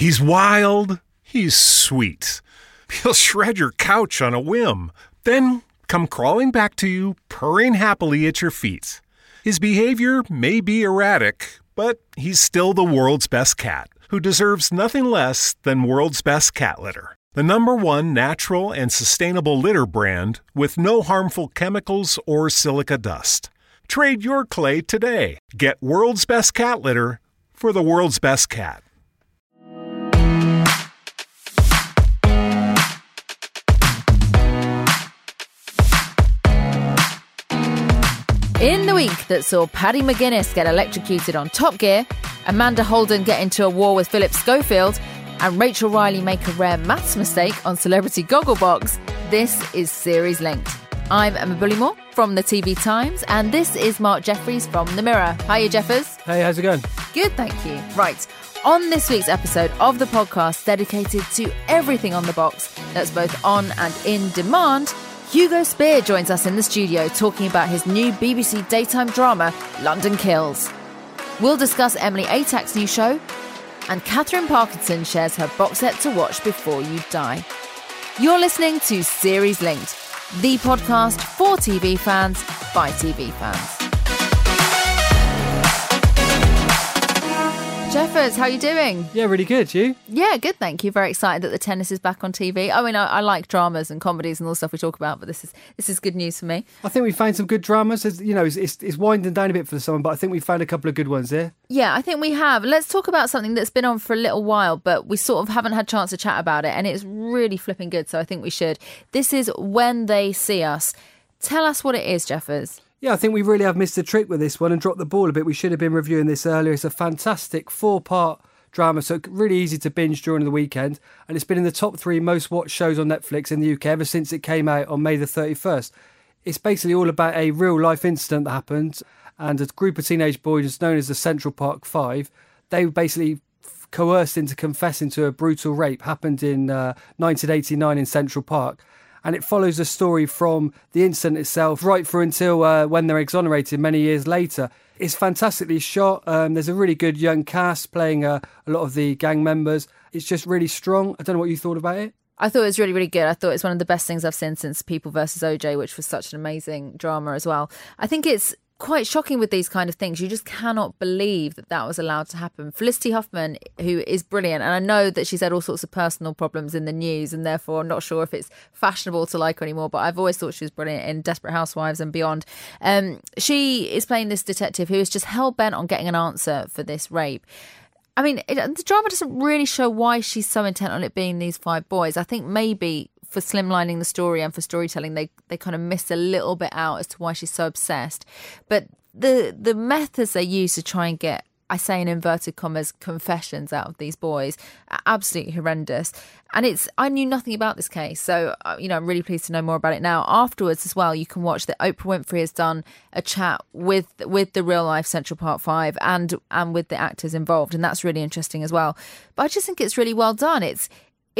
He's wild, he's sweet. He'll shred your couch on a whim, then come crawling back to you, purring happily at your feet. His behavior may be erratic, but he's still the world's best cat, who deserves nothing less than world's best cat litter. The number one natural and sustainable litter brand with no harmful chemicals or silica dust. Trade your clay today. Get world's best cat litter for the world's best cat. In the week that saw Paddy McGuinness get electrocuted on Top Gear, Amanda Holden get into a war with Philip Schofield, and Rachel Riley make a rare maths mistake on Celebrity Gogglebox, this is Series Linked. I'm Emma Bullimore from the TV Times, and this is Mark Jefferies from The Mirror. Hiya, Jeffers. Hey, how's it going? Good, thank you. Right. On this week's episode of the podcast dedicated to everything on the box that's both on and in demand, Hugo Speer joins us in the studio talking about his new BBC daytime drama, London Kills. We'll discuss Emily Atack's new show, and Katherine Parkinson shares her box set to watch before you die. You're listening to Series Linked, the podcast for TV fans by TV fans. Jeffers, how are you doing? Yeah, really good. You? Yeah, good. Thank you. Very excited that the tennis is back on TV. I mean, I, I, like dramas and comedies and all the stuff we talk about, but this is this is good news for me. I think we found some good dramas. It's, you know, it's, it's, it's winding down a bit for the summer, but I think we found a couple of good ones here. Yeah, I think we have. Let's talk about something that's been on for a little while, but we sort of haven't had a chance to chat about it, and it's really flipping good. So I think we should. This is when they see us. Tell us what it is, Jeffers. Yeah, I think we really have missed a trick with this one and dropped the ball a bit. We should have been reviewing this earlier. It's a fantastic four part drama, so really easy to binge during the weekend. And it's been in the top three most watched shows on Netflix in the UK ever since it came out on May the 31st. It's basically all about a real life incident that happened, and a group of teenage boys known as the Central Park Five, they were basically coerced into confessing to a brutal rape happened in uh, 1989 in Central Park and it follows the story from the incident itself right through until uh, when they're exonerated many years later. It's fantastically shot. Um, there's a really good young cast playing uh, a lot of the gang members. It's just really strong. I don't know what you thought about it. I thought it was really, really good. I thought it's one of the best things I've seen since People versus OJ, which was such an amazing drama as well. I think it's quite shocking with these kind of things. You just cannot believe that that was allowed to happen. Felicity Huffman, who is brilliant, and I know that she's had all sorts of personal problems in the news, and therefore I'm not sure if it's fashionable to like her anymore. But I've always thought she was brilliant in Desperate Housewives and beyond. Um, she is playing this detective who is just hell bent on getting an answer for this rape. I mean, it, the drama doesn't really show why she's so intent on it being these five boys. I think maybe for slimlining the story and for storytelling, they they kind of miss a little bit out as to why she's so obsessed. But the the methods they use to try and get I say in inverted commas, confessions out of these boys absolutely horrendous. And it's, I knew nothing about this case. So, uh, you know, I'm really pleased to know more about it now. Afterwards, as well, you can watch that Oprah Winfrey has done a chat with with the real life Central Park Five and and with the actors involved. And that's really interesting as well. But I just think it's really well done. It's,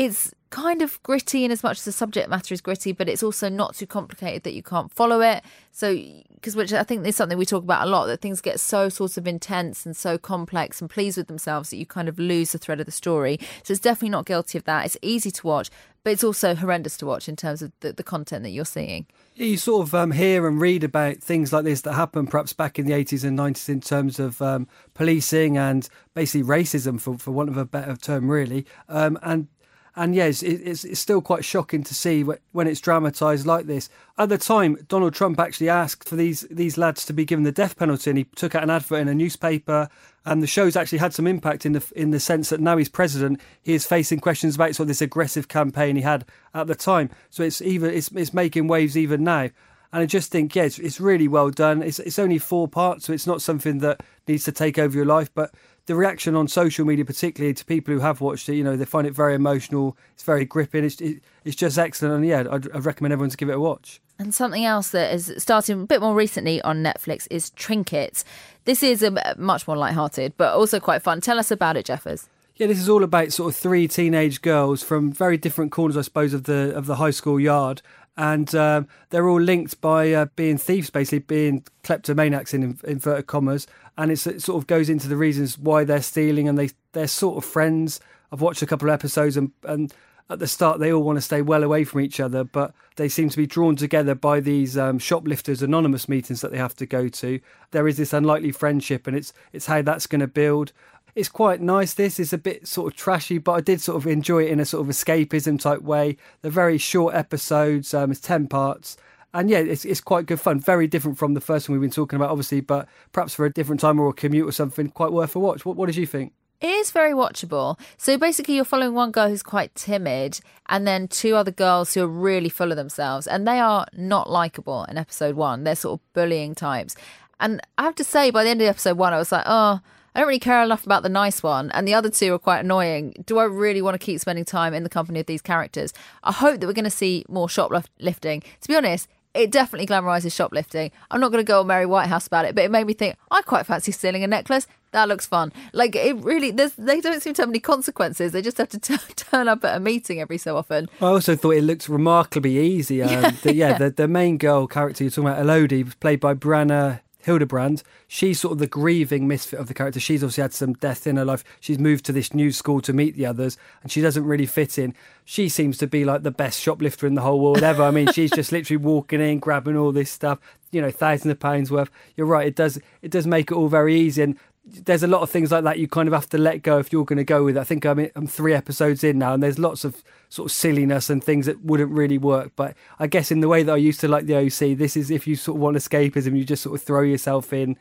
it's kind of gritty in as much as the subject matter is gritty, but it's also not too complicated that you can't follow it. So, because which I think is something we talk about a lot, that things get so sort of intense and so complex and pleased with themselves that you kind of lose the thread of the story. So it's definitely not guilty of that. It's easy to watch, but it's also horrendous to watch in terms of the, the content that you're seeing. You sort of um, hear and read about things like this that happened perhaps back in the 80s and 90s in terms of um, policing and basically racism, for, for want of a better term, really. Um, and and yes, it's, it's still quite shocking to see when it's dramatised like this. At the time, Donald Trump actually asked for these these lads to be given the death penalty, and he took out an advert in a newspaper. And the show's actually had some impact in the in the sense that now he's president, he is facing questions about sort of this aggressive campaign he had at the time. So it's even it's, it's making waves even now. And I just think, yeah, it's, it's really well done. It's it's only four parts, so it's not something that needs to take over your life, but the reaction on social media, particularly to people who have watched it, you know, they find it very emotional. It's very gripping. It's it, it's just excellent, and yeah, I'd, I'd, recommend everyone to give it a watch. And something else that is starting a bit more recently on Netflix is Trinkets. This is a much more light-hearted, but also quite fun. Tell us about it, Jeffers. Yeah, this is all about sort of three teenage girls from very different corners, I suppose, of the of the high school yard, and um, they're all linked by uh, being thieves, basically being kleptomaniacs in inverted commas. And it sort of goes into the reasons why they're stealing, and they they're sort of friends. I've watched a couple of episodes, and and at the start they all want to stay well away from each other, but they seem to be drawn together by these um, shoplifters anonymous meetings that they have to go to. There is this unlikely friendship, and it's it's how that's going to build it's quite nice. This is a bit sort of trashy, but I did sort of enjoy it in a sort of escapism type way. They're very short episodes. Um, it's ten parts, and yeah, it's it's quite good fun. Very different from the first one we've been talking about, obviously, but perhaps for a different time or a commute or something, quite worth a watch. What what did you think? It is very watchable. So basically, you're following one girl who's quite timid, and then two other girls who are really full of themselves, and they are not likable in episode one. They're sort of bullying types. And I have to say, by the end of episode one, I was like, oh, I don't really care enough about the nice one, and the other two are quite annoying. Do I really want to keep spending time in the company of these characters? I hope that we're going to see more shoplifting. To be honest, it definitely glamorises shoplifting. I'm not going to go on Mary Whitehouse about it, but it made me think I quite fancy stealing a necklace. That looks fun. Like it really, they don't seem to have any consequences. They just have to t- turn up at a meeting every so often. I also thought it looked remarkably easy. Um, yeah, the, yeah, yeah. The, the main girl character you're talking about, Elodie, was played by Brianna Hildebrand, she's sort of the grieving misfit of the character. She's obviously had some death in her life. She's moved to this new school to meet the others, and she doesn't really fit in. She seems to be like the best shoplifter in the whole world ever. I mean, she's just literally walking in, grabbing all this stuff, you know, thousands of pounds worth. You're right; it does it does make it all very easy, and there's a lot of things like that you kind of have to let go if you're going to go with it. I think I'm, I'm three episodes in now, and there's lots of sort of silliness and things that wouldn't really work. But I guess in the way that I used to like the OC, this is if you sort of want escapism, you just sort of throw yourself in.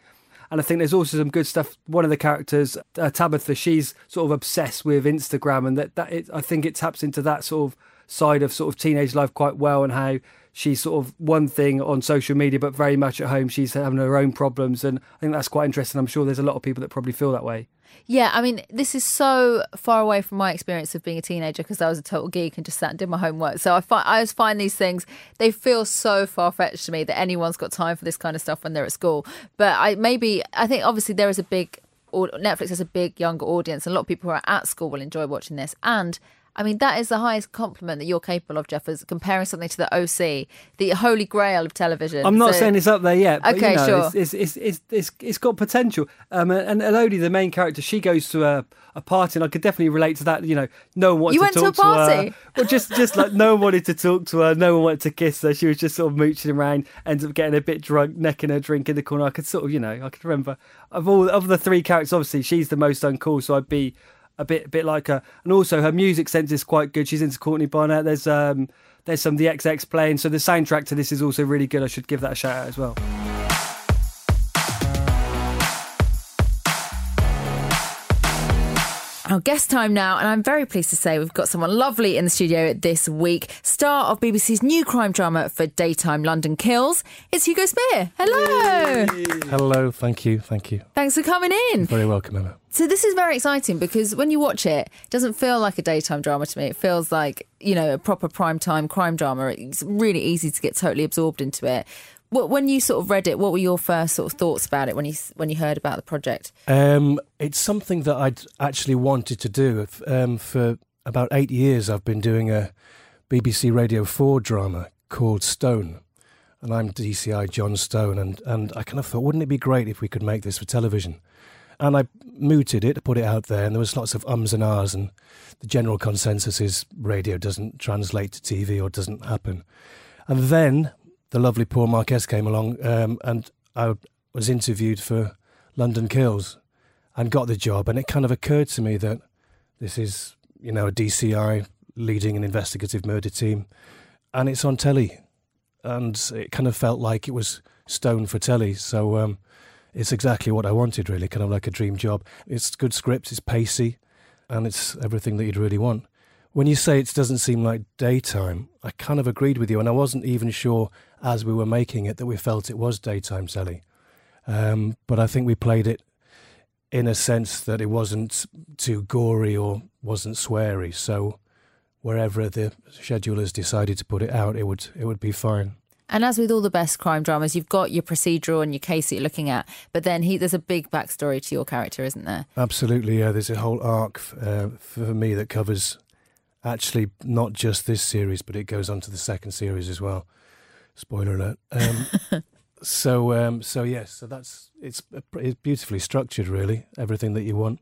And I think there's also some good stuff. One of the characters, uh, Tabitha, she's sort of obsessed with Instagram, and that that it, I think it taps into that sort of side of sort of teenage life quite well, and how she's sort of one thing on social media, but very much at home she's having her own problems. And I think that's quite interesting. I'm sure there's a lot of people that probably feel that way. Yeah, I mean, this is so far away from my experience of being a teenager because I was a total geek and just sat and did my homework. So I find I always find these things they feel so far fetched to me that anyone's got time for this kind of stuff when they're at school. But I maybe I think obviously there is a big Netflix has a big younger audience, and a lot of people who are at school will enjoy watching this. And I mean, that is the highest compliment that you're capable of, Jeff, is comparing something to the OC, the holy grail of television. I'm not so, saying it's up there yet, but okay, you know, sure. it's, it's, it's, it's, it's got potential. Um, and Elodie, the main character, she goes to a, a party, and I could definitely relate to that. You know, no one wanted you to her. You went talk to, a party? to her. Well, just, just like no one wanted to talk to her, no one wanted to kiss her. She was just sort of mooching around, ends up getting a bit drunk, necking her drink in the corner. I could sort of, you know, I could remember of all of the three characters, obviously, she's the most uncool, so I'd be a bit bit like her. And also her music sense is quite good. She's into Courtney Barnett. There's um there's some the XX playing. So the soundtrack to this is also really good. I should give that a shout out as well. Our guest time now, and I'm very pleased to say we've got someone lovely in the studio this week. Star of BBC's new crime drama for daytime London Kills. It's Hugo Speer. Hello. Hello. Thank you. Thank you. Thanks for coming in. You're very welcome, Emma. So this is very exciting because when you watch it, it doesn't feel like a daytime drama to me. It feels like you know a proper prime time crime drama. It's really easy to get totally absorbed into it. When you sort of read it, what were your first sort of thoughts about it when you when you heard about the project? Um, it's something that I'd actually wanted to do. Um, for about eight years, I've been doing a BBC Radio 4 drama called Stone. And I'm DCI John Stone. And, and I kind of thought, wouldn't it be great if we could make this for television? And I mooted it, put it out there, and there was lots of ums and ahs. And the general consensus is radio doesn't translate to TV or doesn't happen. And then the lovely Paul Marquess came along, um, and I was interviewed for London Kills, and got the job. And it kind of occurred to me that this is, you know, a DCI leading an investigative murder team, and it's on telly, and it kind of felt like it was stone for telly. So um, it's exactly what I wanted, really, kind of like a dream job. It's good script, it's pacey, and it's everything that you'd really want. When you say it doesn't seem like daytime, I kind of agreed with you, and I wasn't even sure as we were making it that we felt it was daytime, Sally. Um, but I think we played it in a sense that it wasn't too gory or wasn't sweary. So wherever the schedulers decided to put it out, it would it would be fine. And as with all the best crime dramas, you've got your procedural and your case that you're looking at, but then he, there's a big backstory to your character, isn't there? Absolutely, yeah. There's a whole arc uh, for me that covers Actually, not just this series, but it goes on to the second series as well. Spoiler alert. Um, so, um, so yes, so that's it's, it's beautifully structured, really. Everything that you want.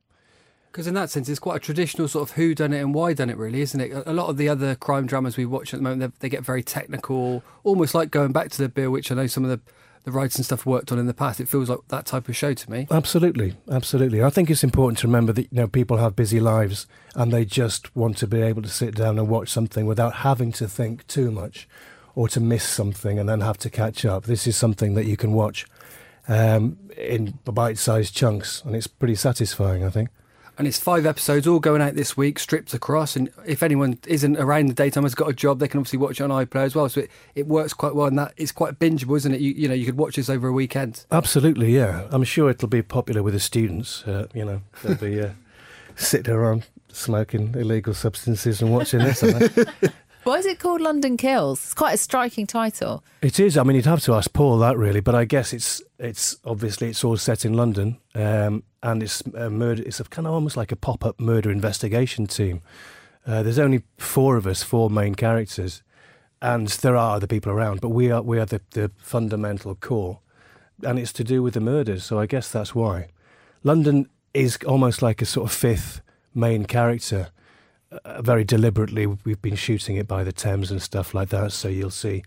Because in that sense, it's quite a traditional sort of who done it and why done it, really, isn't it? A lot of the other crime dramas we watch at the moment, they, they get very technical, almost like going back to the Bill, which I know some of the the writers and stuff worked on in the past. It feels like that type of show to me. Absolutely, absolutely. I think it's important to remember that you know people have busy lives and they just want to be able to sit down and watch something without having to think too much or to miss something and then have to catch up. This is something that you can watch um, in bite-sized chunks, and it's pretty satisfying. I think and it's five episodes all going out this week, stripped across. And if anyone isn't around the daytime has got a job, they can obviously watch it on iPlayer as well. So it, it works quite well, and that it's quite bingeable, isn't it? You, you know, you could watch this over a weekend. Absolutely, yeah. I'm sure it'll be popular with the students. Uh, you know, they'll be uh, sitting around smoking illegal substances and watching this. Why is it called London Kills? It's quite a striking title. It is. I mean, you'd have to ask Paul that really, but I guess it's it's obviously it's all set in London, um, and it's a murder. It's a kind of almost like a pop up murder investigation team. Uh, there's only four of us, four main characters, and there are other people around, but we are we are the, the fundamental core, and it's to do with the murders. So I guess that's why London is almost like a sort of fifth main character uh, very deliberately we've been shooting it by the Thames and stuff like that. So you'll see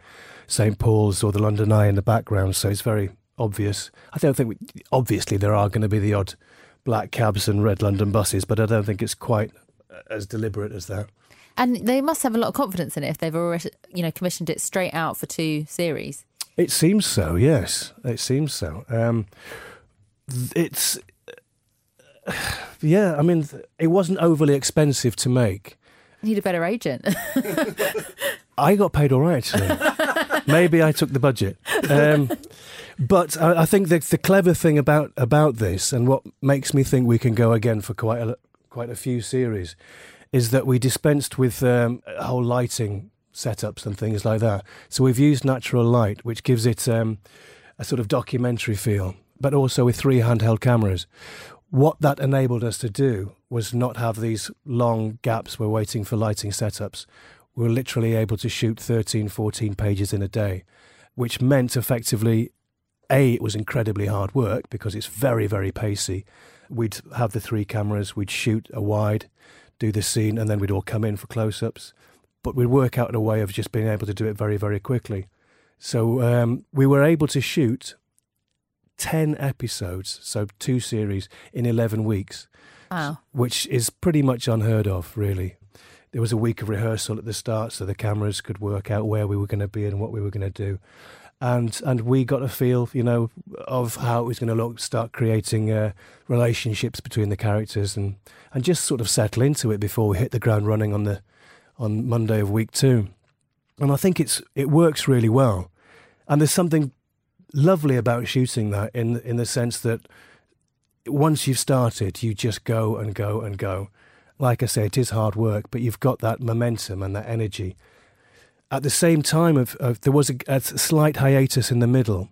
St Paul's or the London Eye in the background. So it's very obvious. I don't think we, obviously there are going to be the odd black cabs and red London buses, but I don't think it's quite uh, as deliberate as that. And they must have a lot of confidence in it if they've already, you know, commissioned it straight out for two series. It seems so. Yes, it seems so. Um, it's yeah, I mean, it wasn't overly expensive to make. Need a better agent. I got paid all right, actually. Maybe I took the budget. Um, but I, I, think the, the clever thing about, about this, and what makes me think we can go again for quite a, quite a few series, is that we dispensed with um, whole lighting setups and things like that. So we've used natural light, which gives it um, a sort of documentary feel, but also with three handheld cameras what that enabled us to do was not have these long gaps we're waiting for lighting setups. We were literally able to shoot 13, 14 pages in a day, which meant effectively, A, it was incredibly hard work because it's very, very pacey. We'd have the three cameras, we'd shoot a wide, do the scene, and then we'd all come in for close ups. But we'd work out a way of just being able to do it very, very quickly. So um, we were able to shoot 10 episodes, so two series in 11 weeks. Wow. Which is pretty much unheard of, really. There was a week of rehearsal at the start so the cameras could work out where we were going to be and what we were going to do. And and we got a feel, you know, of how it was going to look. Start creating uh, relationships between the characters, and, and just sort of settle into it before we hit the ground running on the on Monday of week two. And I think it's it works really well. And there's something lovely about shooting that in in the sense that once you've started, you just go and go and go. Like I say, it is hard work, but you've got that momentum and that energy. At the same time, of, of there was a, a, slight hiatus in the middle,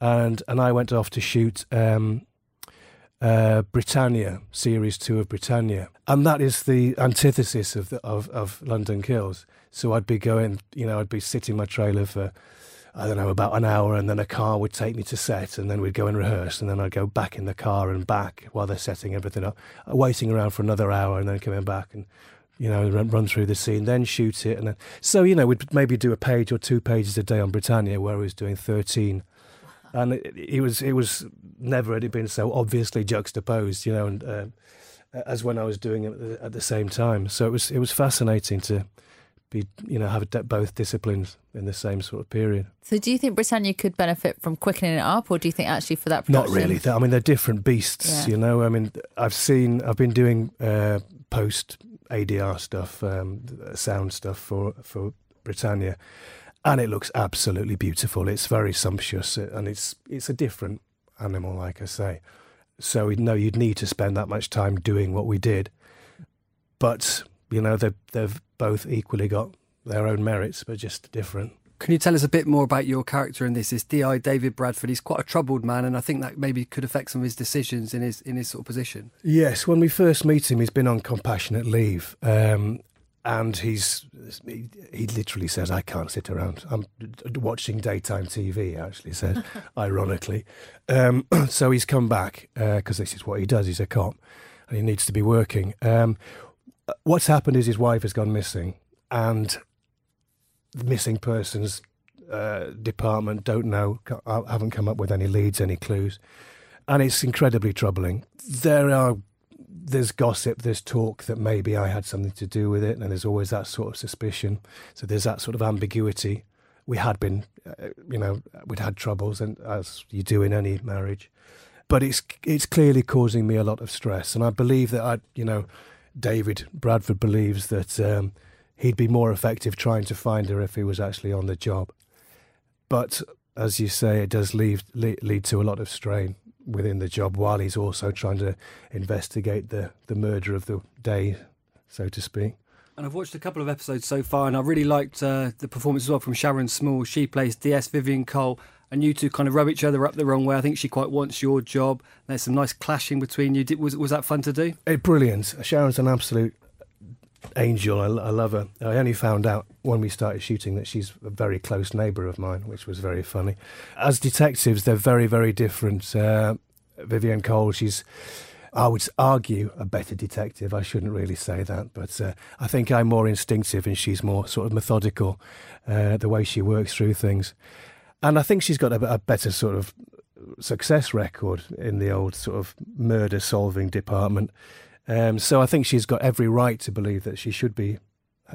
and and I went off to shoot um, uh, Britannia series two of Britannia, and that is the antithesis of the, of of London Kills. So I'd be going, you know, I'd be sitting my trailer for I don't know, about an hour, and then a car would take me to set, and then we'd go and rehearse, and then I'd go back in the car and back while they're setting everything up, uh, waiting around for another hour, and then coming back and you know run, run through the scene, then shoot it, and then so you know we'd maybe do a page or two pages a day on Britannia, where I was doing thirteen, and it, it was it was never had it been so obviously juxtaposed, you know, and uh, as when I was doing it at the same time. So it was it was fascinating to be you know have both disciplines in the same sort of period. So do you think Britannia could benefit from quickening it up, or do you think actually for that? Production? Not really. I mean, they're different beasts. Yeah. You know, I mean, I've seen, I've been doing uh, post ADR stuff, um, sound stuff for for Britannia, and it looks absolutely beautiful. It's very sumptuous, uh, and it's it's a different animal, like I say. So no, you'd need to spend that much time doing what we did, but you know they've they've both equally got their own merits, but just different. Can you tell us a bit more about your character in this? This Di David Bradford. He's quite a troubled man, and I think that maybe could affect some of his decisions in his in his sort of position. Yes, when we first meet him, he's been on compassionate leave, um, and he's he, he literally says I can't sit around. I'm watching daytime TV. Actually, said ironically. Um, so he's come back because uh, this is what he does. He's a cop, and he needs to be working. Um, what's happened is his wife has gone missing, and missing persons uh, department don't know, I haven't come up with any leads, any clues, and it's incredibly troubling. There are there's gossip, there's talk that maybe I had something to do with it, and there's always that sort of suspicion. So there's that sort of ambiguity. We had been, uh, you know, we'd had troubles, and as you do in any marriage, but it's it's clearly causing me a lot of stress, and I believe that I, you know, David Bradford believes that um, he'd be more effective trying to find her if he was actually on the job. But as you say, it does lead lead to a lot of strain within the job while he's also trying to investigate the, the murder of the day, so to speak. And I've watched a couple of episodes so far, and I really liked uh, the performance as well from Sharon Small. She plays DS Vivian Cole, and you two kind of rub each other up the wrong way. I think she quite wants your job. There's some nice clashing between you. Was was that fun to do? It, brilliant. Sharon's an absolute angel. I, I, love her. I only found out when we started shooting that she's a very close neighbour of mine, which was very funny. As detectives, they're very, very different. Uh, Vivian Cole, she's, I would argue, a better detective. I shouldn't really say that, but uh, I think I'm more instinctive and she's more sort of methodical, uh, the way she works through things. And I think she's got a, a better sort of success record in the old sort of murder solving department. Um, so I think she's got every right to believe that she should be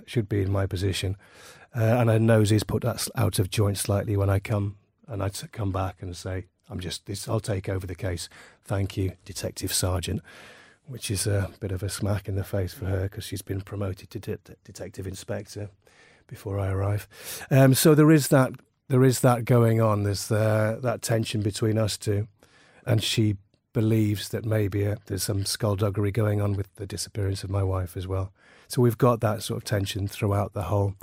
should be in my position. Uh, and her nose is put out of joint slightly when I come and I come back and say, "I'm just this. I'll take over the case. Thank you, Detective Sergeant." Which is a bit of a smack in the face for her because she's been promoted to de- detective inspector before I arrive. Um, so there is that there is that going on. There's uh, that tension between us two, and she believes that maybe uh, there's some skullduggery going on with the disappearance of my wife as well. So we've got that sort of tension throughout the whole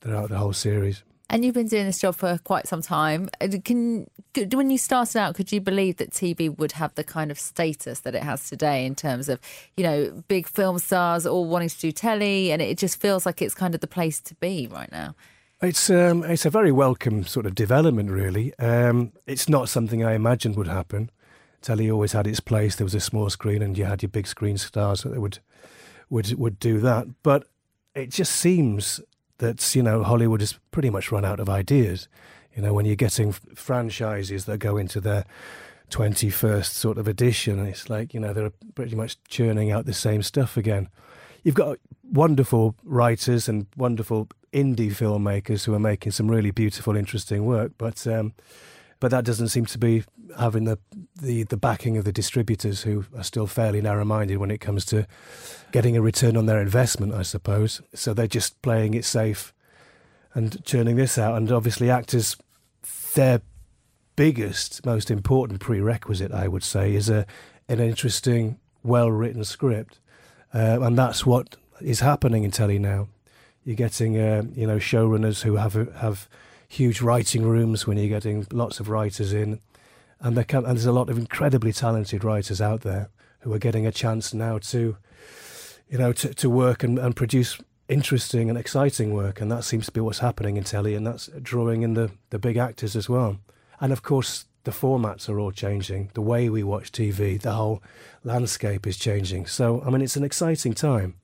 throughout the whole series. And you've been doing this job for quite some time. Uh, can when you started out, could you believe that TV would have the kind of status that it has today in terms of you know big film stars all wanting to do telly, and it just feels like it's kind of the place to be right now. It's um, it's a very welcome sort of development, really. Um, it's not something I imagined would happen telly always had its place. There was a small screen, and you had your big screen stars that would would would do that. But it just seems that you know Hollywood has pretty much run out of ideas. You know, when you're getting franchises that go into their 21st sort of edition, it's like you know they're pretty much churning out the same stuff again. You've got wonderful writers and wonderful indie filmmakers who are making some really beautiful, interesting work, but um, but that doesn't seem to be having the, the, the backing of the distributors who are still fairly narrow minded when it comes to getting a return on their investment, I suppose. So they're just playing it safe and churning this out. And obviously, actors, their biggest, most important prerequisite, I would say, is a an interesting, well written script. Uh, and that's what is happening in telly now. You're getting, uh, you know, showrunners who have have huge writing rooms when you're getting lots of writers in, and, and there's a lot of incredibly talented writers out there who are getting a chance now to, you know, to, to work and, and produce interesting and exciting work, and that seems to be what's happening in telly, and that's drawing in the, the big actors as well. And of course, the formats are all changing. The way we watch TV, the whole landscape is changing. So, I mean, it's an exciting time,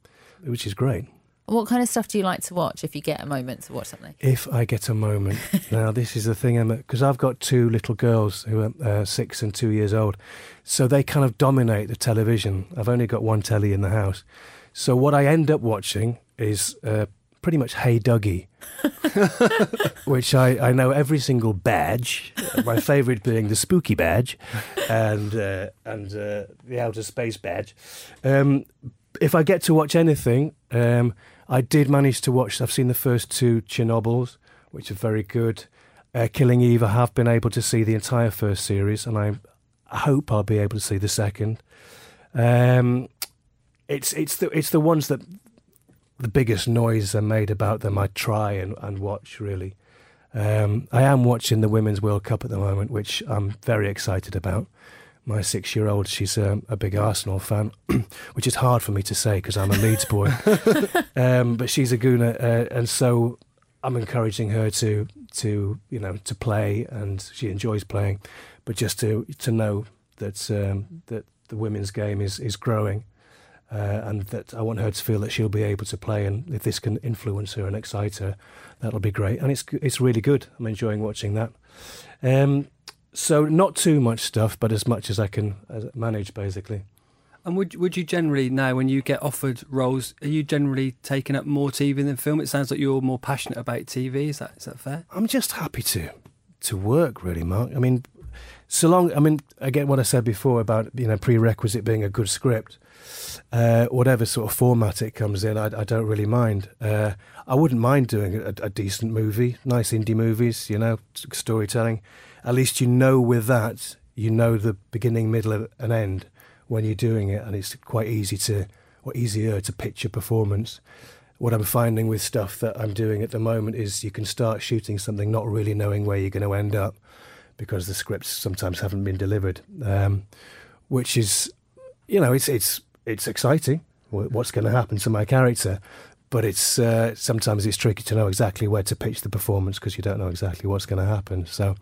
which is great. What kind of stuff do you like to watch if you get a moment to watch something? If I get a moment. now, this is the thing, because I've got two little girls who are uh, six and two years old. So they kind of dominate the television. I've only got one telly in the house. So what I end up watching is uh, pretty much Hey Duggee, which I, I know every single badge. My favourite being the spooky badge and uh, and uh, the outer space badge. Um, if I get to watch anything, um, I did manage to watch. I've seen the first two Chernobyls, which are very good. Uh, Killing Eve, I have been able to see the entire first series, and I hope I'll be able to see the second. Um, it's it's the it's the ones that the biggest noise are made about them. I try and, and watch really. Um, I am watching the Women's World Cup at the moment, which I'm very excited about. My six-year-old, she's um, a big Arsenal fan, which is hard for me to say because I'm a Leeds boy. um, but she's a Gooner, uh, and so I'm encouraging her to to you know to play, and she enjoys playing, but just to to know that um, that the women's game is is growing. Uh, and that I want her to feel that she'll be able to play, and if this can influence her and excite her, that'll be great. And it's it's really good. I'm enjoying watching that. Um, so not too much stuff, but as much as I can uh, manage, basically. And would would you generally now, when you get offered roles, are you generally taking up more TV than film? It sounds like you're more passionate about TV. Is that is that fair? I'm just happy to to work, really, Mark. I mean, so long. I mean, again, what I said before about you know prerequisite being a good script. Uh, whatever sort of format it comes in, I, I don't really mind. Uh, I wouldn't mind doing a, a, decent movie, nice indie movies, you know, storytelling. At least you know with that, you know the beginning, middle, and end when you're doing it, and it's quite easy to, or easier to pitch a performance. What I'm finding with stuff that I'm doing at the moment is you can start shooting something not really knowing where you're going to end up because the scripts sometimes haven't been delivered, um, which is, you know, it's it's it's exciting. What's going to happen to my character? But it's uh, sometimes it's tricky to know exactly where to pitch the performance because you don't know exactly what's going to happen. So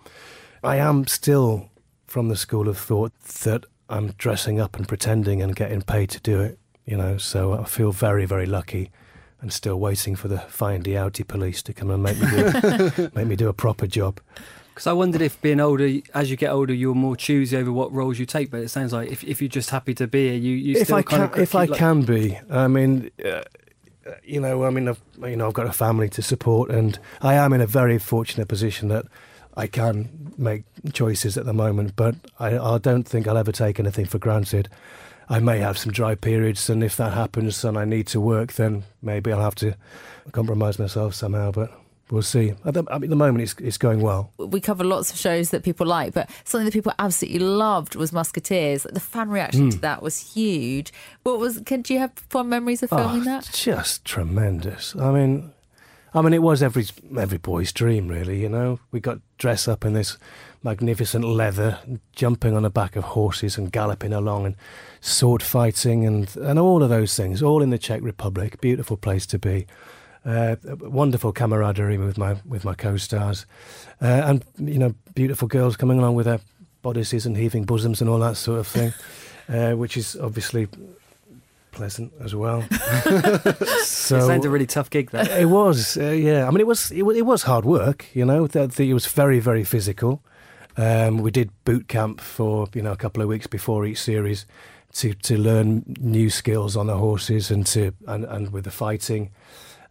I am still from the school of thought that I'm dressing up and pretending and getting paid to do it. You know, so I feel very very lucky and still waiting for the findy outy police to come and make me do, make me do a proper job. Because I wondered if being older, as you get older, you're more choosy over what roles you take. But it sounds like if, if you're just happy to be here, you, you if still I kind can, of if I like... can be. I mean, uh, you know, I mean, I've, you know, I've got a family to support, and I am in a very fortunate position that I can make choices at the moment. But I, I don't think I'll ever take anything for granted. I may have some dry periods, and if that happens and I need to work, then maybe I'll have to compromise myself somehow. But we'll see. At the, at the moment, it's, it's going well. We cover lots of shows that people like, but something that people absolutely loved was Musketeers. The fan reaction mm. to that was huge. What was? Can do you have fond memories of filming oh, that? Just tremendous. I mean, I mean, it was every every boy's dream, really. You know, we got dressed up in this magnificent leather, jumping on the back of horses and galloping along, and sword fighting, and and all of those things, all in the Czech Republic. Beautiful place to be. Uh, wonderful camaraderie with my with my co-stars, uh, and you know, beautiful girls coming along with their bodices and heaving bosoms and all that sort of thing, uh, which is obviously pleasant as well. so it sounds a really tough gig. That it was, uh, yeah. I mean, it was it, it was hard work. You know, that it was very very physical. Um, we did boot camp for you know a couple of weeks before each series to to learn new skills on the horses and to and, and with the fighting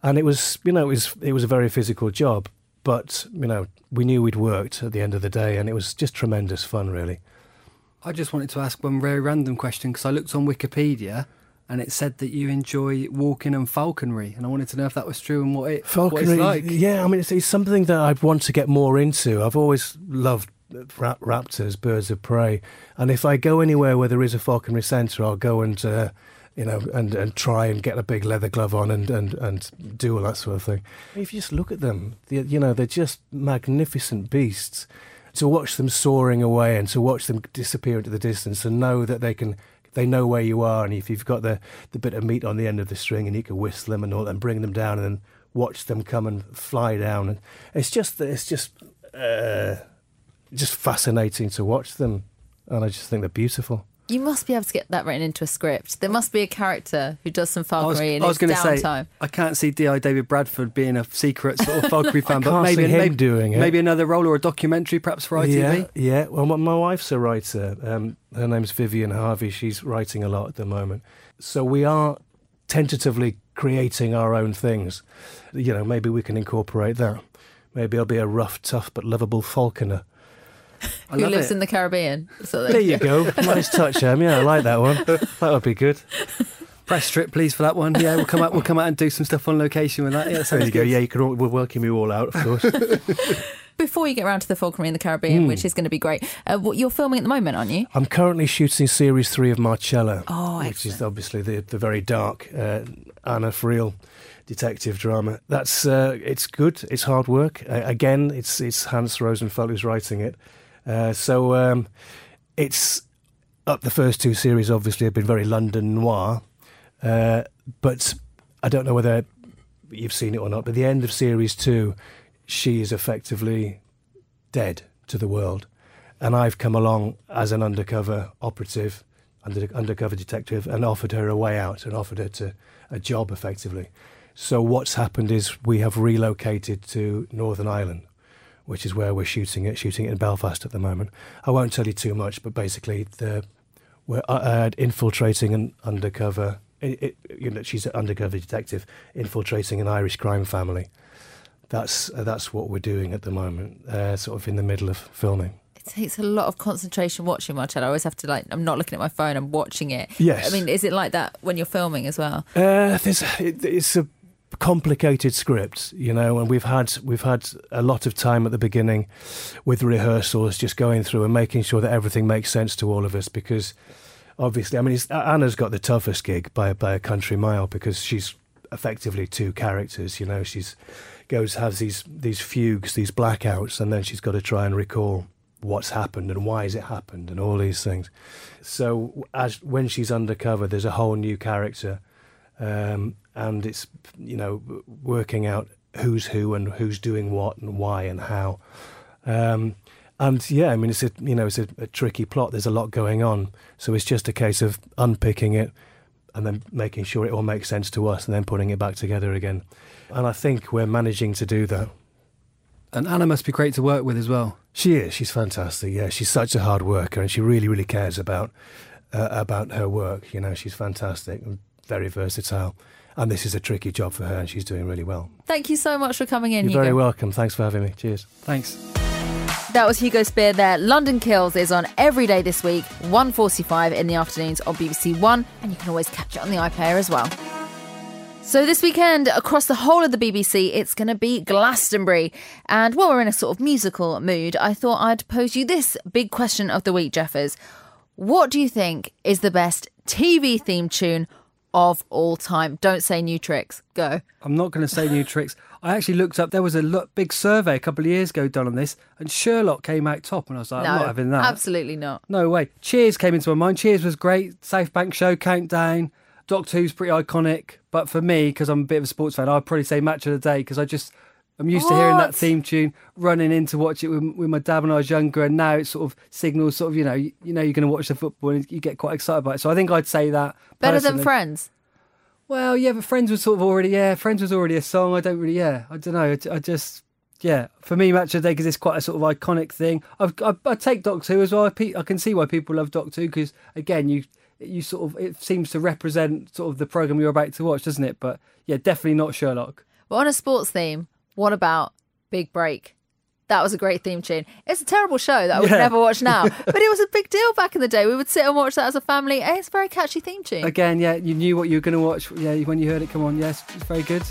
and it was you know it was it was a very physical job, but you know we knew we'd worked at the end of the day, and it was just tremendous fun, really. I just wanted to ask one very random question because I looked on Wikipedia and it said that you enjoy walking and falconry, and I wanted to know if that was true and what it falconry. What like. Yeah, I mean it's, it's something that I'd want to get more into. I've always loved raptors, birds of prey, and if I go anywhere where there is a falconry centre, I'll go and. Uh, you know, and, and try and get a big leather glove on and, and, and do all that sort of thing. If you just look at them, you know, they're just magnificent beasts. To watch them soaring away and to watch them disappear into the distance and know that they can they know where you are and if you've got the, the bit of meat on the end of the string and you can whistle them and all and bring them down and then watch them come and fly down and it's just it's just uh, just fascinating to watch them and I just think they're beautiful. You must be able to get that written into a script. There must be a character who does some falconry in his downtime. I was going to say, I can't see D.I. David Bradford being a secret sort of falconry fan, but maybe, maybe doing it. Maybe another role or a documentary, perhaps for ITV. Yeah, yeah. Well, my wife's a writer. Um, her name's Vivian Harvey. She's writing a lot at the moment. So we are tentatively creating our own things. You know, maybe we can incorporate that. Maybe I'll be a rough, tough, but lovable falconer who lives it. in the Caribbean. So there you go. nice touch, Em. Yeah, I like that one. That would be good. Press strip, please, for that one. Yeah, we'll come out. We'll come out and do some stuff on location with that. Yeah, that there you good. go. Yeah, you can. All, we'll welcome you all out, of course. Before you get around to the falconry in the Caribbean, mm. which is going to be great, uh, what you're filming at the moment, aren't you? I'm currently shooting series three of Marcella, oh, which is obviously the the very dark uh, Anna Friel detective drama. That's uh, it's good. It's hard work. Uh, again, it's it's Hans Rosenfeldt who's writing it. Uh, so um, it's up the first two series obviously have been very London noir, uh, but I don't know whether you've seen it or not. But the end of series two, she is effectively dead to the world, and I've come along as an undercover operative, under, undercover detective, and offered her a way out and offered her to a job effectively. So what's happened is we have relocated to Northern Ireland, which is where we're shooting it, shooting it in Belfast at the moment. I won't tell you too much, but basically the we're uh, uh infiltrating an undercover. It, it, you know, she's an undercover detective infiltrating an Irish crime family. That's uh, that's what we're doing at the moment, uh, sort of in the middle of filming it takes a lot of concentration watching Marcella. I always have to like I'm not looking at my phone. I'm watching it. Yes. I mean, is it like that when you're filming as well? Uh, there's it, it's a complicated script, you know, and we've had we've had a lot of time at the beginning with rehearsals, just going through and making sure that everything makes sense to all of us. Because obviously, I mean, Anna's got the toughest gig by by a country mile because she's effectively two characters. You know, she's goes has these these fugues, these blackouts, and then she's got to try and recall what's happened and why has it happened and all these things. So as when she's undercover, there's a whole new character um, and it's you know working out who's who and who's doing what and why and how. Um, and yeah, I mean it's a you know it's a, a, tricky plot. There's a lot going on, so it's just a case of unpicking it and then making sure it all makes sense to us, and then putting it back together again. And I think we're managing to do that. And Anna must be great to work with as well. She is. She's fantastic. Yeah, she's such a hard worker, and she really, really cares about uh, about her work. You know, she's fantastic very versatile and this is a tricky job for her, and she's doing really well. Thank you so much for coming in. You're Hugo. very welcome. Thanks for having me. Cheers. Thanks. That was Hugo Speer there. London Kills is on every day this week, 1.45 in the afternoons on BBC One, and you can always catch it on the iPlayer as well. So this weekend, across the whole of the BBC, it's going to be Glastonbury. And while we're in a sort of musical mood, I thought I'd pose you this big question of the week, Jeffers. What do you think is the best TV theme tune of all time. Don't say new tricks. Go. I'm not going to say new tricks. I actually looked up. There was a big survey a couple of years ago done on this, and Sherlock came out top, and I was like, no, I'm not having that. Absolutely not. No way. Cheers came into my mind. Cheers was great. South Bank Show, Countdown. Doctor Who's pretty iconic, but for me, because I'm a bit of a sports fan, I'd probably say Match of the Day because I just I'm used what? to hearing that theme tune, running in to watch it with, with, my dad when I was younger, and now it sort of signals sort of you know you, you know you're going to watch the football and you get quite excited about it. So I think I'd say that better personally. than Friends. Well, yeah, but Friends was sort of already yeah, Friends was already a song. I don't really yeah, I don't know. I, I just yeah, for me, Match of the Day because it's quite a sort of iconic thing. I've, I, I take Doctor Who as well. I, I can see why people love Doctor Who because again, you you sort of it seems to represent sort of the program you're about to watch, doesn't it? But yeah, definitely not Sherlock. Well, on a sports theme, what about Big Break? That was a great theme tune. It's a terrible show that I would yeah. never watch now, but it was a big deal back in the day. We would sit and watch that as a family. Eh, it's a very catchy theme tune. Again, yeah, you knew what you were going to watch. Yeah, when you heard it come on, yes, it's very good.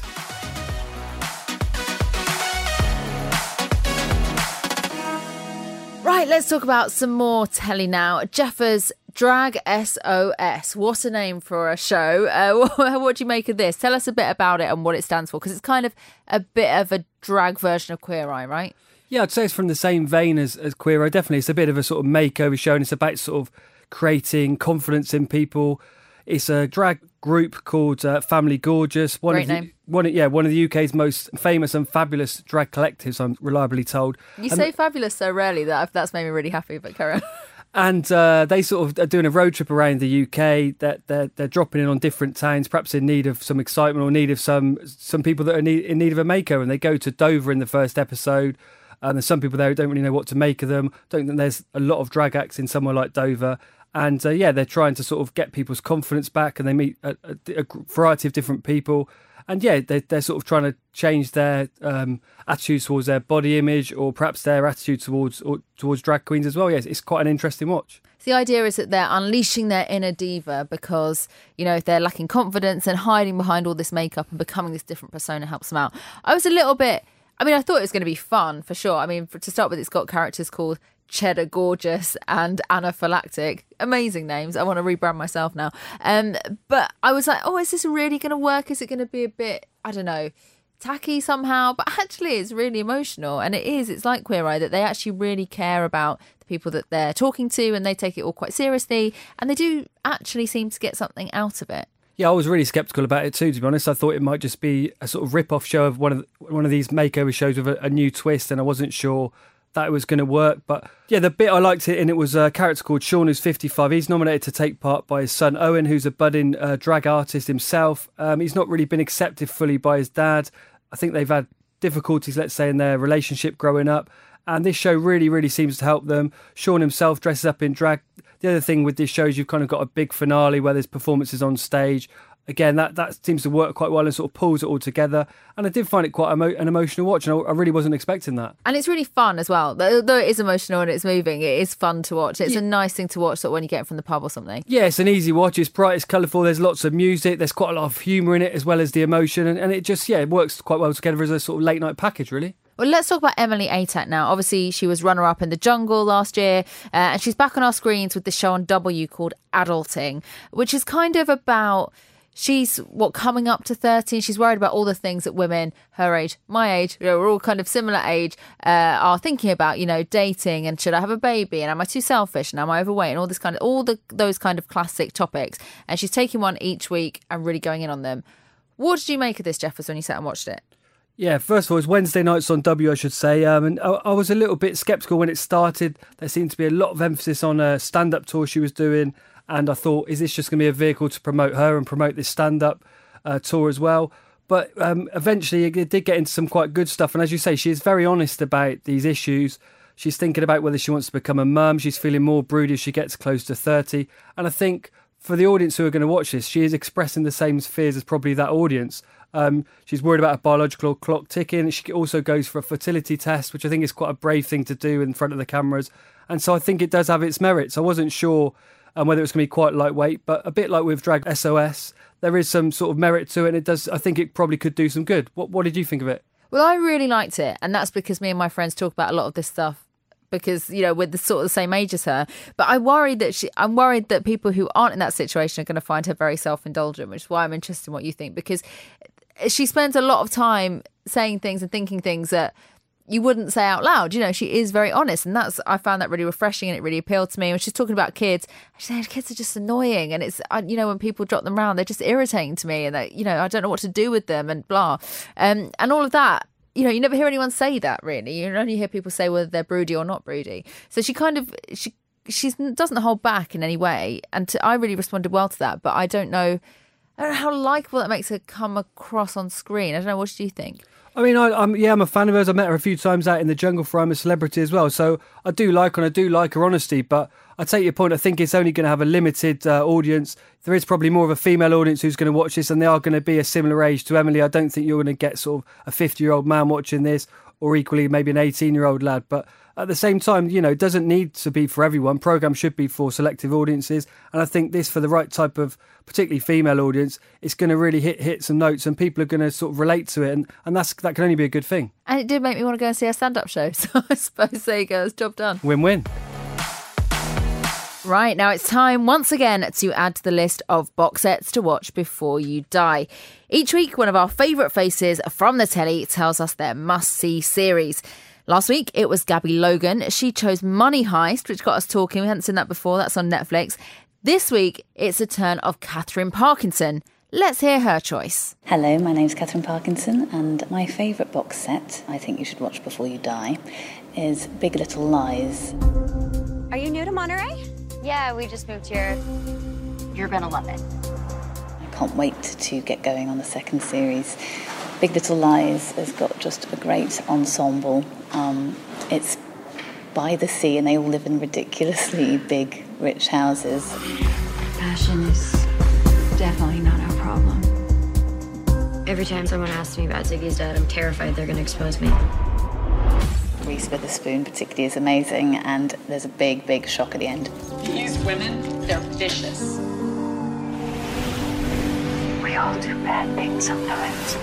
Right, let's talk about some more telly now. Jeffers Drag SOS. What a name for a show. Uh, what do you make of this? Tell us a bit about it and what it stands for, because it's kind of a bit of a drag version of Queer Eye, right? Yeah, I'd say it's from the same vein as, as Queer Eye. Definitely, it's a bit of a sort of makeover show, and it's about sort of creating confidence in people. It's a drag group called uh, Family Gorgeous. One Great of the, name. One, yeah, one of the UK's most famous and fabulous drag collectives. I'm reliably told. You and say fabulous so rarely that that's made me really happy. But carry on. and uh, they sort of are doing a road trip around the UK. That they're, they're, dropping in on different towns, perhaps in need of some excitement or need of some some people that are need, in need of a makeover. And they go to Dover in the first episode. And there's some people there who don't really know what to make of them. Don't think there's a lot of drag acts in somewhere like Dover. And uh, yeah, they're trying to sort of get people's confidence back, and they meet a, a, a variety of different people and yeah, they're, they're sort of trying to change their um, attitudes towards their body image, or perhaps their attitude towards or, towards drag queens as well. Yes, it's quite an interesting watch. The idea is that they're unleashing their inner diva because, you know, if they're lacking confidence and hiding behind all this makeup and becoming this different persona helps them out. I was a little bit, I mean, I thought it was going to be fun for sure. I mean, for, to start with, it's got characters called Cheddar Gorgeous and Anna Phylactic. Amazing names. I want to rebrand myself now. Um, but I was like, oh, is this really going to work? Is it going to be a bit, I don't know, tacky somehow? But actually, it's really emotional. And it is. It's like Queer Eye that they actually really care about the people that they're talking to, and they take it all quite seriously, and they do actually seem to get something out of it. Yeah, I was really skeptical about it too. To be honest, I thought it might just be a sort of rip-off show of one of the, one of these makeover shows with a, a new twist, and I wasn't sure that it was going to work. But yeah, the bit I liked it in it was a character called Sean, who's 55. He's nominated to take part by his son Owen, who's a budding uh, drag artist himself. Um, he's not really been accepted fully by his dad. I think they've had difficulties, let's say, in their relationship growing up. And this show really, really seems to help them. Sean himself dresses up in drag. The other thing with this show is you've kind of got a big finale where there's performances on stage again, that, that seems to work quite well and sort of pulls it all together. And I did find it quite emo- an emotional watch, and I, I, really wasn't expecting that. And it's really fun as well. Though it is emotional and it's moving, it is fun to watch. It's yeah. a nice thing to watch sort of when you get from the pub or something. Yeah, it's an easy watch. It's bright, it's colourful. There's lots of music. There's quite a lot of humour in it as well as the emotion, and, and it just yeah, it works quite well together as a sort of late night package, really. Well, let's talk about Emily Atack now. Obviously, she was runner up in The Jungle last year, uh, and she's back on our screens with the show on W called Adulting, which is kind of about she's what coming up to 30 she's worried about all the things that women her age my age you know, we're all kind of similar age uh, are thinking about you know dating and should i have a baby and am i too selfish and am i overweight and all this kind of all the those kind of classic topics and she's taking one each week and really going in on them what did you make of this jeffers when you sat and watched it yeah, first of all, it's Wednesday nights on W, I should say. Um, and I, I, was a little bit skeptical when it started. There seemed to be a lot of emphasis on a stand up tour she was doing and I thought, is this just going to be a vehicle to promote her and promote this stand up uh, tour as well? But um, eventually, it did get into some quite good stuff. And as you say, she is very honest about these issues. She's thinking about whether she wants to become a mum. She's feeling more broody as she gets close to 30. And I think for the audience who are going to watch this, she is expressing the same fears as probably that audience. Um, she's worried about a biological clock ticking. She also goes for a fertility test, which I think is quite a brave thing to do in front of the cameras. And so I think it does have its merits. I wasn't sure and whether it's going to be quite lightweight. But a bit like with Drag SOS, there is some sort of merit to it, and it does. I think it probably could do some good. What What did you think of it? Well, I really liked it, and that's because me and my friends talk about a lot of this stuff because you know we're the sort of the same age as her. But I worried that she, I'm worried that people who aren't in that situation are going to find her very self indulgent, which is why I'm interested in what you think because she spends a lot of time saying things and thinking things that you wouldn't say out loud. You know, she is very honest, and that's I found that really refreshing, and it really appealed to me. When she's talking about kids, she said kids are just annoying, and it's you know when people drop them around, they're just irritating to me, and that you know I don't know what to do with them, and blah, um, and all of that. You know, you never hear anyone say that really. You only hear people say whether they're broody or not broody. So she kind of she she doesn't hold back in any way, and to, I really responded well to that. But I don't know, I don't know how likable that makes her come across on screen. I don't know. What do you think? I mean, I, am yeah, I'm a fan of hers. I met her a few times out in the jungle for I'm a celebrity as well. So I do like her and I do like her honesty. But I take your point. I think it's only going to have a limited uh, audience. There is probably more of a female audience who's going to watch this, and they are going to be a similar age to Emily. I don't think you're going to get sort of a 50 year old man watching this, or equally maybe an 18 year old lad. But at the same time, you know, it doesn't need to be for everyone. Program should be for selective audiences, and I think this for the right type of, particularly female audience, it's going to really hit hit some notes, and people are going to sort of relate to it, and, and that's that can only be a good thing. And it did make me want to go and see a stand up show, so I suppose there you go, it's job done. Win win. Right, now it's time once again to add to the list of box sets to watch before you die. Each week, one of our favourite faces from the telly tells us their must see series. Last week, it was Gabby Logan. She chose Money Heist, which got us talking. We hadn't seen that before. That's on Netflix. This week, it's a turn of Katherine Parkinson. Let's hear her choice. Hello, my name's Katherine Parkinson, and my favourite box set, I think you should watch before you die, is Big Little Lies. Are you new to Monterey? Yeah, we just moved here. You're gonna love it. I can't wait to get going on the second series. Big Little Lies has got just a great ensemble. Um, it's by the sea, and they all live in ridiculously big, rich houses. Passion is definitely not our problem. Every time someone asks me about Ziggy's dad, I'm terrified they're going to expose me. Reese Witherspoon, particularly, is amazing, and there's a big, big shock at the end. These women, they're vicious. We all do bad things sometimes.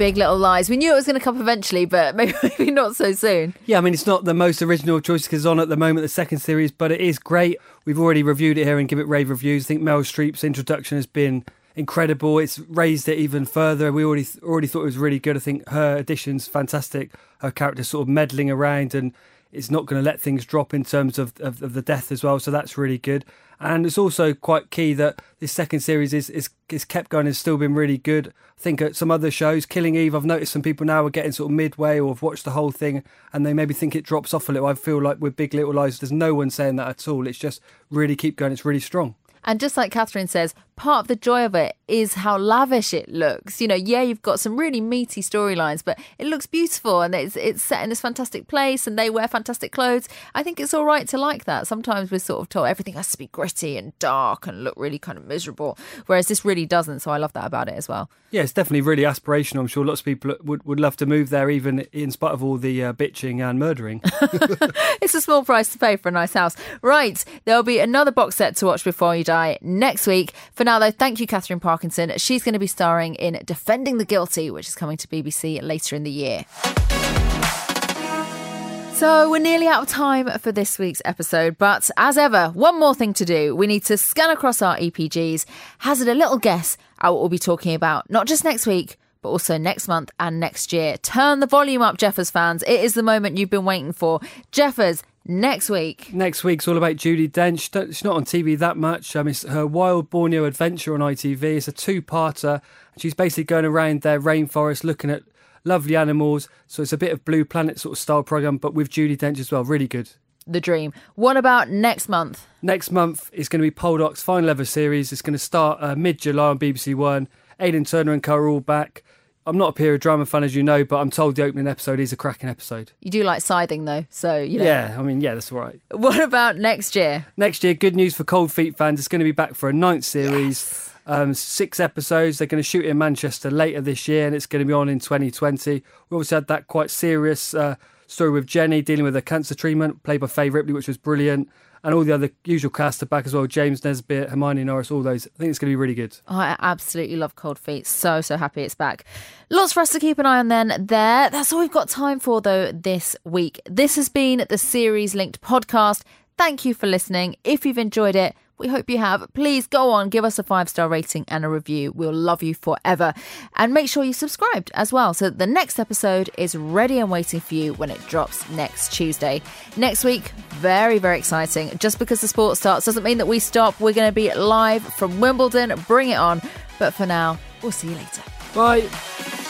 Big Little Lies. We knew it was going to come eventually, but maybe, maybe not so soon. Yeah, I mean, it's not the most original choice because it's on at the moment, the second series, but it is great. We've already reviewed it here and give it rave reviews. I think Meryl Streep's introduction has been incredible. It's raised it even further. We already already thought it was really good. I think her addition's fantastic. Her character sort of meddling around and it's not going to let things drop in terms of, of, of, the death as well. So that's really good. And it's also quite key that this second series is, is, is kept going and still been really good. I think at some other shows, Killing Eve, I've noticed some people now are getting sort of midway or have watched the whole thing and they maybe think it drops off a little. I feel like with Big Little Lies, there's no one saying that at all. It's just really keep going. It's really strong. And just like Katherine says, part of the joy of it is how lavish it looks. You know, yeah, you've got some really meaty storylines, but it looks beautiful and it's it's set in this fantastic place and they wear fantastic clothes. I think it's all right to like that. Sometimes we're sort of told everything has to be gritty and dark and look really kind of miserable, whereas this really doesn't. So I love that about it as well. Yeah, it's definitely really aspirational. I'm sure lots of people would, would love to move there, even in spite of all the uh, bitching and murdering. it's a small price to pay for a nice house. Right, there'll be another box set to watch before you die next week. For now, though, thank you, Katherine Parkinson. She's going to be starring in Defending the Guilty, which is coming to BBC later in the year. So, we're nearly out of time for this week's episode, but as ever, one more thing to do. We need to scan across our EPGs, hazard a little guess at what we'll be talking about, not just next week, but also next month and next year. Turn the volume up, Jeffers fans. It is the moment you've been waiting for. Jeffers, next week. Next week's all about Judi Dench. She's not on TV that much. Um, it's her Wild Borneo Adventure on ITV. It's a two-parter. She's basically going around their rainforest looking at lovely animals. So it's a bit of Blue Planet sort of style program, but with Judi Dench as well. Really good. The dream. What about next month? Next month is going to be Poldark's final ever series. It's going to start uh, mid July on BBC One. Aidan Turner and co are all back. I'm not a period drama fan, as you know, but I'm told the opening episode is a cracking episode. You do like scything, though, so you know. Yeah, I mean, yeah, that's all right. What about next year? Next year, good news for Cold Feet fans. It's going to be back for a ninth series. Yes. Um, six episodes. They're going to shoot in Manchester later this year, and it's going to be on in 2020. We obviously had that quite serious uh, story with Jenny dealing with a cancer treatment, played by Fay Ripley, which was brilliant and all the other usual cast are back as well. James Nesbitt, Hermione Norris, all those. I think it's going to be really good. Oh, I absolutely love Cold Feet. So, so happy it's back. Lots for us to keep an eye on then there. That's all we've got time for, though, this week. This has been the Series Linked podcast. Thank you for listening. If you've enjoyed it, we hope you have. Please go on, give us a five star rating and a review. We'll love you forever. And make sure you subscribed as well so that the next episode is ready and waiting for you when it drops next Tuesday. Next week, very, very exciting. Just because the sport starts doesn't mean that we stop. We're going to be live from Wimbledon. Bring it on. But for now, we'll see you later. Bye.